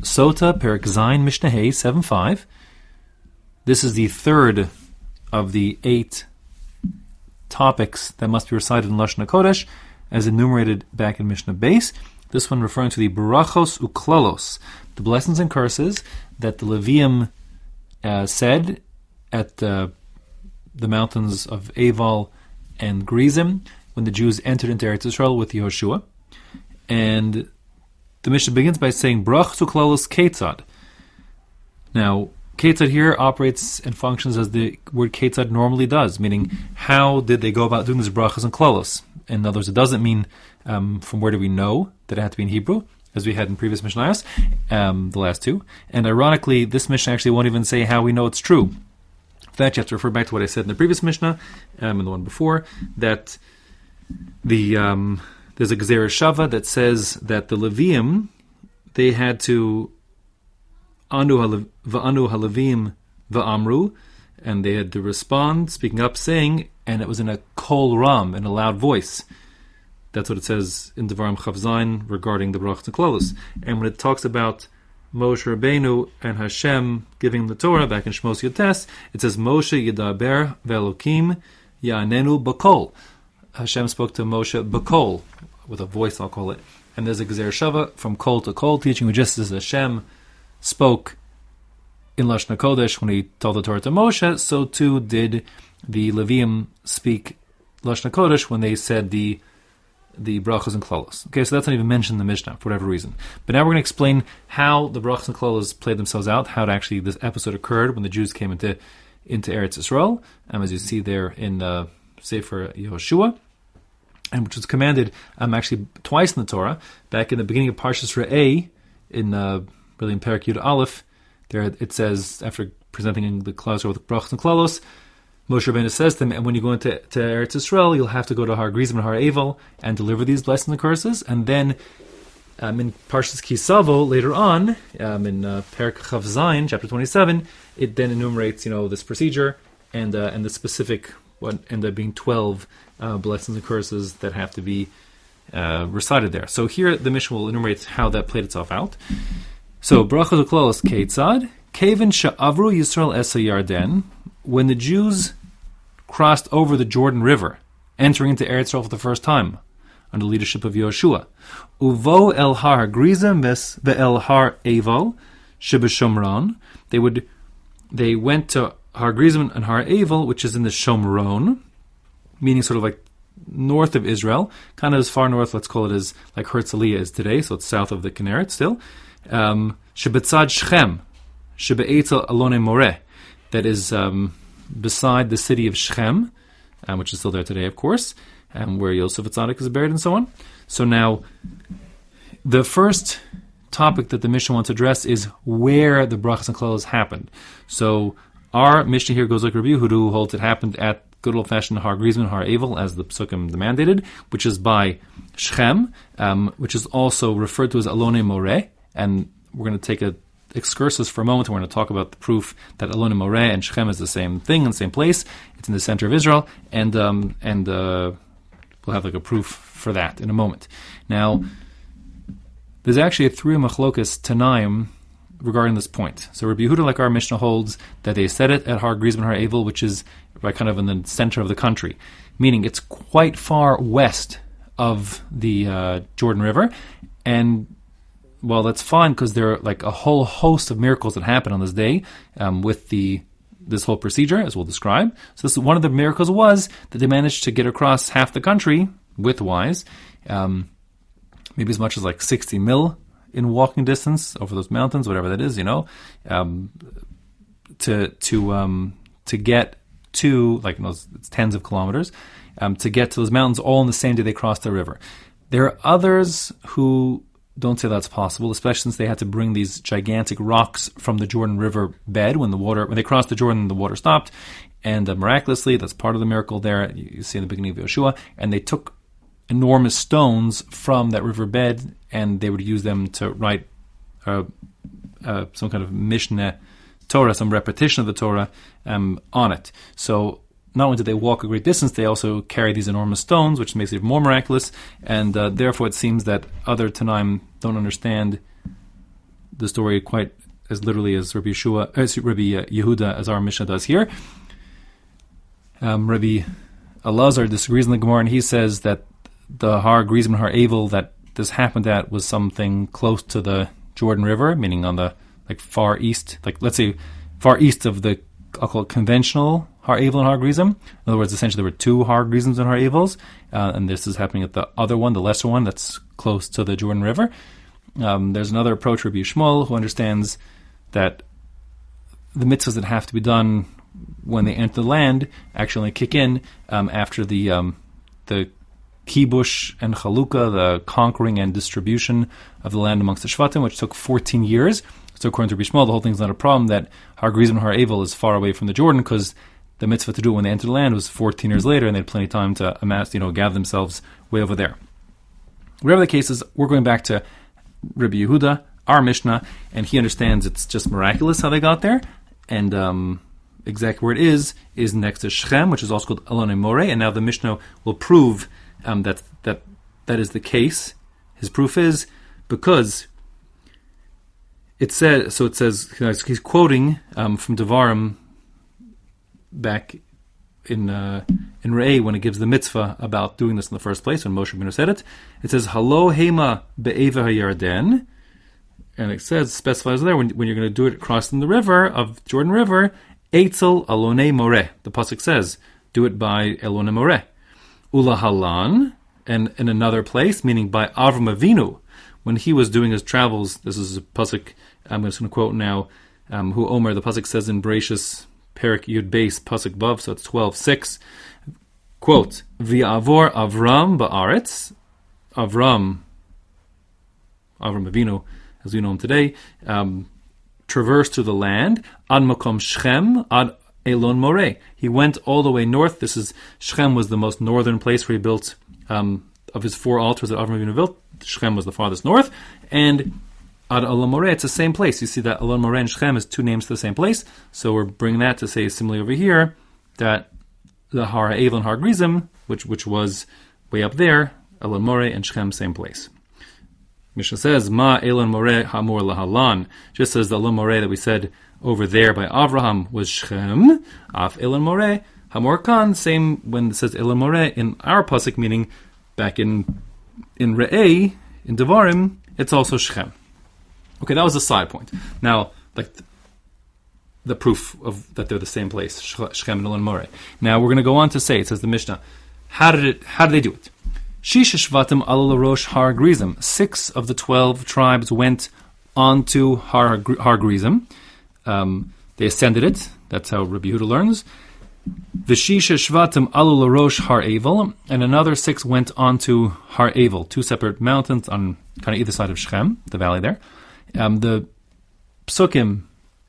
Sota Perik Zain Mishnah Hay 7 5. This is the third of the eight topics that must be recited in Lashon Kodesh, as enumerated back in Mishnah Base. This one referring to the Barachos Uklalos, the blessings and curses that the Levium uh, said at uh, the mountains of Aval and Grizim when the Jews entered into Eretz Israel with Yehoshua. And the Mishnah begins by saying, Brach to Klalos Ketzad. Now, Ketzad here operates and functions as the word Ketzad normally does, meaning how did they go about doing these brachas and klalos? In other words, it doesn't mean um, from where do we know that it had to be in Hebrew, as we had in previous Mishnayos, um, the last two. And ironically, this Mishnah actually won't even say how we know it's true. For That you have to refer back to what I said in the previous Mishnah um, and the one before that the um, there's a Shava that says that the Levium they had to anu halavim va'amru, and they had to respond, speaking up, saying, and it was in a kol ram, in a loud voice. That's what it says in Devarim Chavzain regarding the Brachas and Klolos. And when it talks about Moshe Rabbeinu and Hashem giving the Torah back in Shmos Yotes, it says Moshe Yedaber Velokim Ya'anenu Bakol. Hashem spoke to Moshe Bakol, with a voice I'll call it. And there's a Gezer Shava from Kol to Kol, teaching just as Hashem spoke in Lashon Kodesh when he told the Torah to Moshe, so too did the Levium speak Lashon Kodesh when they said the the brachos and klolos. Okay, so that's not even mentioned in the Mishnah for whatever reason. But now we're going to explain how the brachos and klolos played themselves out, how it actually this episode occurred when the Jews came into into Eretz Yisrael, um, as you see there in uh, Sefer Yehoshua, and which was commanded um, actually twice in the Torah, back in the beginning of Parshas Re'eh, in uh, really in Perak Yud Aleph, there it says after presenting the klaus with brachos and klolos, Moshe Rabbeinu says to them, and when you go into to Eretz Yisrael, you'll have to go to Har Grizim and Har Eval and deliver these blessings and curses. And then um, in Parshas Kisavo later on, um, in uh, Perak Chav Zayin, chapter 27, it then enumerates, you know, this procedure and uh, and the specific what end up being 12 uh, blessings and curses that have to be uh, recited there. So here the Mishnah will enumerate how that played itself out. So brachos uklolos ketzad kevin sha'avru Yisrael esa Yarden when the Jews crossed over the Jordan River, entering into Eretz Yisrael for the first time under the leadership of Yoshua. Uvo el har grizem ves ve'el har eval shebeshomron. They would, they went to Har Grizim and Har Eval, which is in the Shomron, meaning sort of like north of Israel, kind of as far north, let's call it as like Herzliya is today, so it's south of the Kinneret still. Um, Shebetzad Shechem, Shebe'etel Alon More, that is um, beside the city of Shechem, um, which is still there today, of course, um, where Yosef Atzadik is buried and so on. So now, the first topic that the Mishnah wants to address is where the brachas and klolos happened. So our Mishnah here goes like Rabbi Yehuda, who holds it happened at good old fashioned Har Grizman, Har Evel, as the Psukim demanded, which is by Shechem, um, which is also referred to as Alon More, and we're going to take a excursus for a moment. We're going to talk about the proof that Alon More and Shechem is the same thing in the same place. It's in the center of Israel, and um, and uh, we'll have like a proof for that in a moment. Now, there's actually a three machlokas tanaim regarding this point. So Rabbi Yehuda, like our Mishnah, holds that they said it at Har Grizman Har Evel, which is right kind of in the center of the country, meaning it's quite far west of the uh, Jordan River, and well, that's fine because there are like a whole host of miracles that happen on this day um, with the this whole procedure, as we'll describe. So, this one of the miracles was that they managed to get across half the country widthwise, um, maybe as much as like 60 mil in walking distance over those mountains, whatever that is, you know, um, to to um, to get to like it's tens of kilometers um, to get to those mountains all in the same day they crossed the river. There are others who don't say that's possible, especially since they had to bring these gigantic rocks from the Jordan River bed when the water when they crossed the Jordan, the water stopped, and uh, miraculously, that's part of the miracle there. You see in the beginning of Yeshua, and they took enormous stones from that riverbed, and they would use them to write uh, uh, some kind of Mishnah Torah, some repetition of the Torah um, on it. So not only did they walk a great distance, they also carry these enormous stones, which makes it even more miraculous. And uh, therefore, it seems that other Tanaim don't understand the story quite as literally as Rabbi Yeshua, as Rabbi uh, Yehuda, as our Mishnah does here. Um, Rabbi Elazar disagrees in the Gemara, and he says that the Har Grizim and Har Avel that this happened at was something close to the Jordan River, meaning on the like far east, like let's say far east of the I'll call it conventional Har Avel and Har Grizim. In other words, essentially there were two Har Grizims and Har Avels, uh, and this is happening at the other one, the lesser one that's close to the Jordan River. Um, there's another approach, Rabbi Shmuel, who understands that the mitzvahs that have to be done when they enter the land actually kick in um, after the um, the kibush and chalukah, the conquering and distribution of the land amongst the shvatim, which took 14 years. So according to Bishmal, the whole thing's not a problem that Har Grizim and Har Avel is far away from the Jordan because the mitzvah to do it when they entered the land was 14 years later, and they had plenty of time to amass, you know, gather themselves way over there. Whatever the case is, we're going back to Rabbi Yehuda, our Mishnah, and he understands it's just miraculous how they got there, and um, exactly where it is is next to Shechem, which is also called Elon More, and now the Mishnah will prove um, that that that is the case. His proof is because it says so. It says he's quoting um, from Devarim back in uh, in Re'eh when it gives the mitzvah about doing this in the first place when Moshe Rabbeinu said it. It says Halo Hema Be'eva Hayarden, and it says specifies there when, when you're going to do it crossing the river of Jordan River. Eitzel Alon More. The pasuk says, "Do it by Elon More." Ula Halan, and in another place, meaning by Avram Avinu, when he was doing his travels. This is a pasuk I'm just going to quote now. Um, who Omer the pasuk says in Bereshis Perik Yud Base Pasuk Vav, so it's twelve six. Quote: V'avor Avram ba'aretz. Avram, Avram Avinu, as we know him today, um, traversed to the land. Ad makom ad Elon More. He went all the way north. This is Shechem was the most northern place where he built um, of his four altars that Avram Avinu built. Shechem was the farthest north, and Ad Elon More, it's the same place. You see that Elon More and Shechem is two names to the same place. So we're bringing that to say similarly over here that the Har and Har Grizim, which which was way up there, Elon More and Shechem, same place. Mishnah says, Ma Elon More Hamor Lahalan, just as the Elon More that we said over there by Avraham was Shechem, Af Elon More, Hamor Khan, same when it says Elon More in our Pasuk, meaning back in in Re'eh, in Devarim, it's also Shechem. Okay, that was a side point. Now, like the, the proof of that they're the same place, Shechem and Elon More. Now we're going to go on to say, it says the Mishnah, how did it? How did they do it? Shisha Shvatim Rosh Har Grizim. Six of the twelve tribes went onto Har, Har Grizim. Um, they ascended it. That's how Rabbi Yehuda learns. Vishisha Shvatim Alul Rosh Har Avel, and another six went on to Har Avel, two separate mountains on kind of either side of Shechem, the valley there. Um, the psukim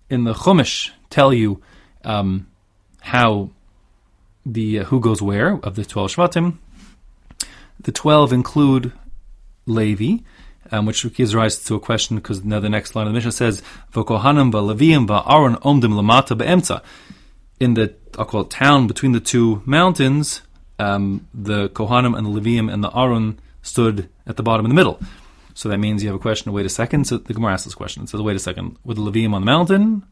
in the Chumash tell you um, how the uh, who goes where of the twelve Shvatim. The twelve include Levi, um, which gives rise to a question because now the next line of the Mishnah says "V'kohanim v'Leviim v'Aaron omdim lamata be'emtza." In the I'll call it town between the two mountains, um, the Kohanim and the Leviim and the Aaron stood at the bottom in the middle. So that means you have a question. Wait a second. So the Gemara asks this question. Says, "Wait a second. With the Levium on the mountain,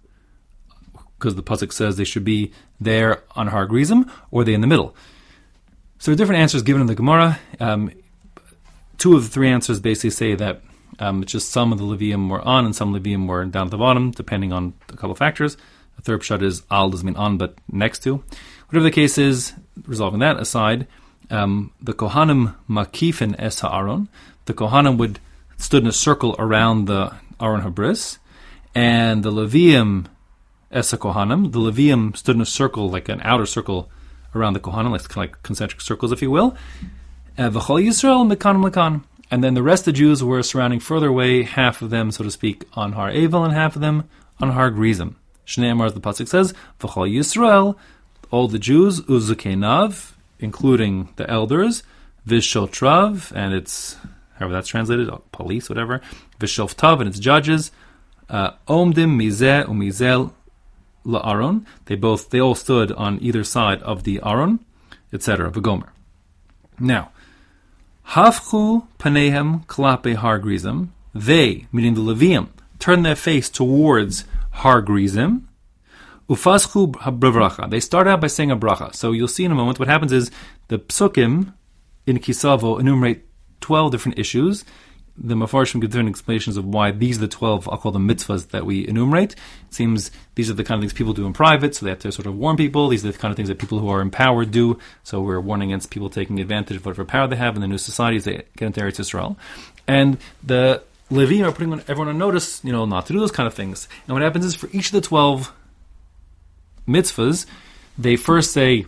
because the pasuk says they should be there on Har Grizim, or are they in the middle?" So different answers given in the Gemara. Um, two of the three answers basically say that um, just some of the Levium were on and some Levium were down at the bottom, depending on a couple of factors. The third shot is al doesn't mean on, but next to. Whatever the case is, resolving that aside, um, the Kohanim makifin es ha'aron. The Kohanim would stood in a circle around the Aron Habris, and the Levium Esa Kohanim, the Levium stood in a circle, like an outer circle around the Kohanim, like, kind of like concentric circles, if you will. V'chol Yisrael Mekanim Lekan. And then the rest of the Jews were surrounding further away, half of them, so to speak, on Har Avel, and half of them on Har Grizim. Shnei Amar, as the Pasuk says, V'chol Yisrael, all the Jews, Uzukenav, including the elders, Vishotrav, and it's however that's translated, police, whatever. Vishoftav and its judges. Uh, Omdim mizeh umizel la'aron. They both they all stood on either side of the aron, etc. V'gomer. Now, hafchu panehem klape har grizim. They, meaning the Levium, turn their face towards Har Grizim. Ufaschu bracha. They start out by saying a bracha. So you'll see in a moment what happens is the psukim in Kisavo enumerate 12 different issues. The Mefarshim give different explanations of why these are the 12, I'll call them mitzvahs that we enumerate. It seems these are the kind of things people do in private, so they have to sort of warn people. These are the kind of things that people who are empowered do, so we're warning against people taking advantage of whatever power they have in the new societies they get into Eretz Yisrael. And the Levim are putting everyone on notice, you know, not to do those kind of things. And what happens is for each of the 12 mitzvahs, they first say,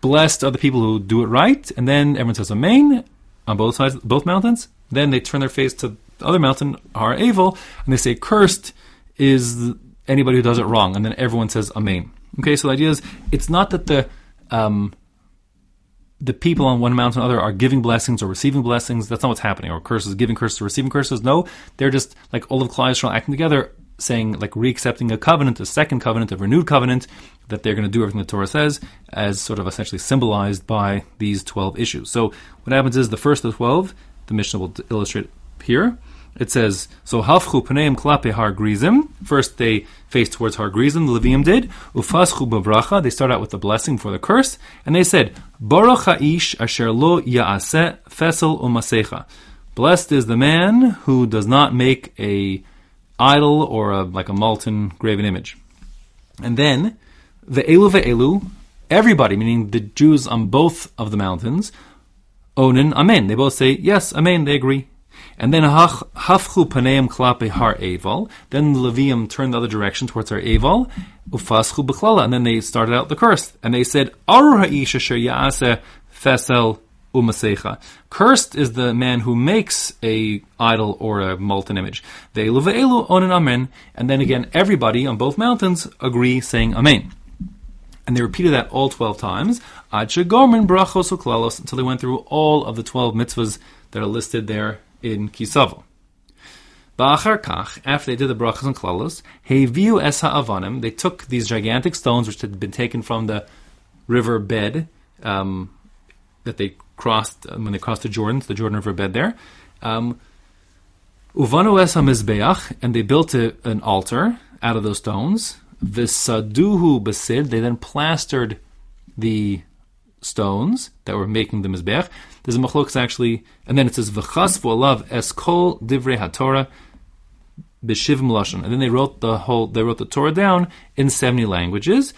blessed are the people who do it right, and then everyone says Amen on both sides, both mountains. Then they turn their face to the other mountain, Har Eval, and they say, cursed is anybody who does it wrong, and then everyone says Amen. Okay, so the idea is, it's not that the um, the people on one mountain or other are giving blessings or receiving blessings. That's not what's happening. Or curses, giving curses or receiving curses. No, they're just like all of Klal Yisrael acting together, saying like re-accepting a covenant, a second covenant, a renewed covenant, that they're going to do everything the Torah says, as sort of essentially symbolized by these twelve issues. So what happens is the first of the twelve, the Mishnah will illustrate here. It says, so hafchu paneim klape har grizim. First they face towards har grizim, the Levium did. Ufaschu bavracha. They start out with the blessing for the curse. And they said, Baruch ha'ish asher lo ya'aseh fesel umasecha. Blessed is the man who does not make a idol or a, like a molten graven image. And then, the elu ve'elu, everybody, meaning the Jews on both of the mountains, onin amen. They both say, yes, amen, they agree. And then hafchu paneim klape har eval. Then the Levium turned the other direction towards our eval. Ufaschu b'klala. And then they started out the curse. And they said, Aru ha'ish asher ya'ase fesel umasecha. Cursed is the man who makes a idol or a molten image. Ve'elu ve'elu onin amen. And then again, everybody on both mountains agree saying amen. And they repeated that all 12 times. Ad gorman brachos uklalos until they went through all of the 12 mitzvahs that are listed there in Kisavo. Ba'achar kach, after they did the brachas and klalos, heviu es ha'avanim, they took these gigantic stones which had been taken from the river bed um, that they crossed um, when they crossed the Jordan, the Jordan River bed there. Um, Uvanu es hamizbeach, and they built a, an altar out of those stones. Visaduhu basid, they then plastered the stones that were making the mizbech. There's a machlokas actually, and then it says v'chas v'olav eskol divrei haTorah b'shiv lashon, and then they wrote the whole, they wrote the Torah down in seventy languages.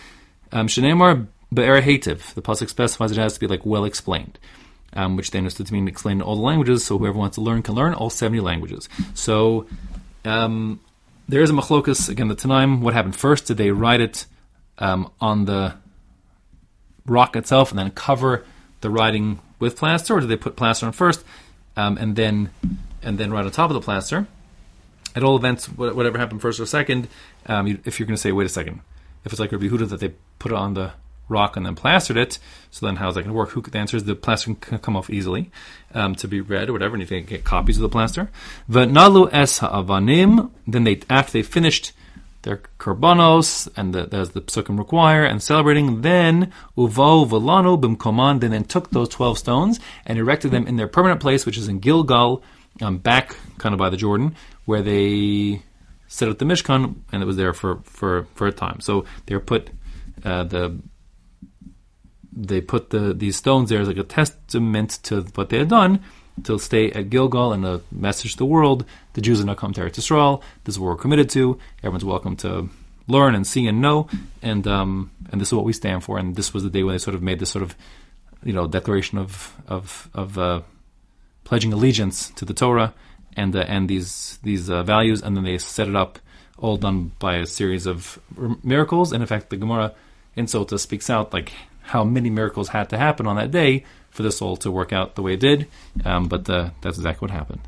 Um, Shneimar be'er. The pasuk specifies it has to be like well explained. Um, which they understood to mean explained in all the languages, so whoever wants to learn can learn all 70 languages. So, um, there is a machlokus, again, the Tanaim, what happened first? Did they write it um, on the rock itself and then cover the writing with plaster, or do they put plaster on first um, and then and then write on top of the plaster? At all events, whatever happened first or second, um, if you're going to say, wait a second, if it's like Rabbi Huda that they put it on the rock and then plastered it, so then how's that going to work? Who, the answer is the plaster can come off easily um, to be read or whatever, and you can get copies of the plaster. V'nalu es ha'avanim, then they, after they finished their korbanos, and the, as the psukim require, and celebrating. Then uvo volano bimkoman. Then then took those twelve stones and erected them in their permanent place, which is in Gilgal, um, back kind of by the Jordan, where they set up the Mishkan, and it was there for for for a time. So they put uh, the they put the these stones there as like a testament to what they had done to stay at Gilgal and a message to the world. The Jews are not come to Eretz Yisrael. This is what we're committed to. Everyone's welcome to learn and see and know, and um, and this is what we stand for. And this was the day when they sort of made this sort of you know declaration of of of uh, pledging allegiance to the Torah and uh, and these these uh, values, and then they set it up, all done by a series of miracles. And in fact, the Gemara in Sota speaks out like how many miracles had to happen on that day for this all to work out the way it did. Um, but uh, that's exactly what happened.